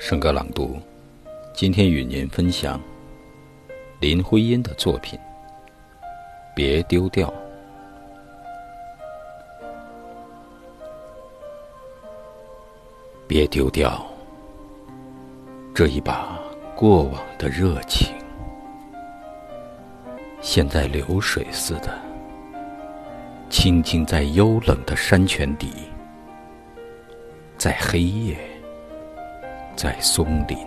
圣歌朗读，今天与您分享林徽因的作品《别丢掉》。别丢掉这一把过往的热情，现在流水似的，静静在幽冷的山泉底，在黑夜。在松林，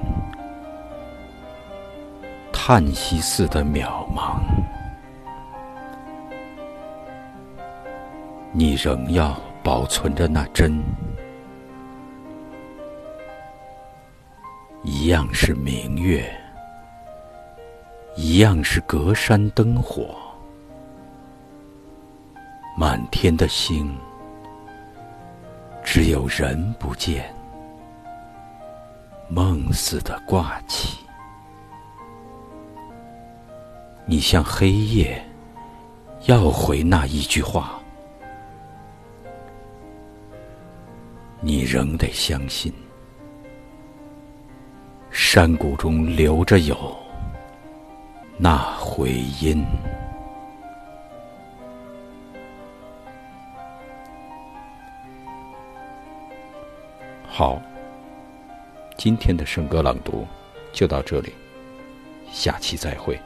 叹息似的渺茫，你仍要保存着那真，一样是明月，一样是隔山灯火，满天的星，只有人不见。梦似的挂起，你向黑夜要回那一句话，你仍得相信，山谷中留着有那回音。好。今天的圣歌朗读就到这里，下期再会。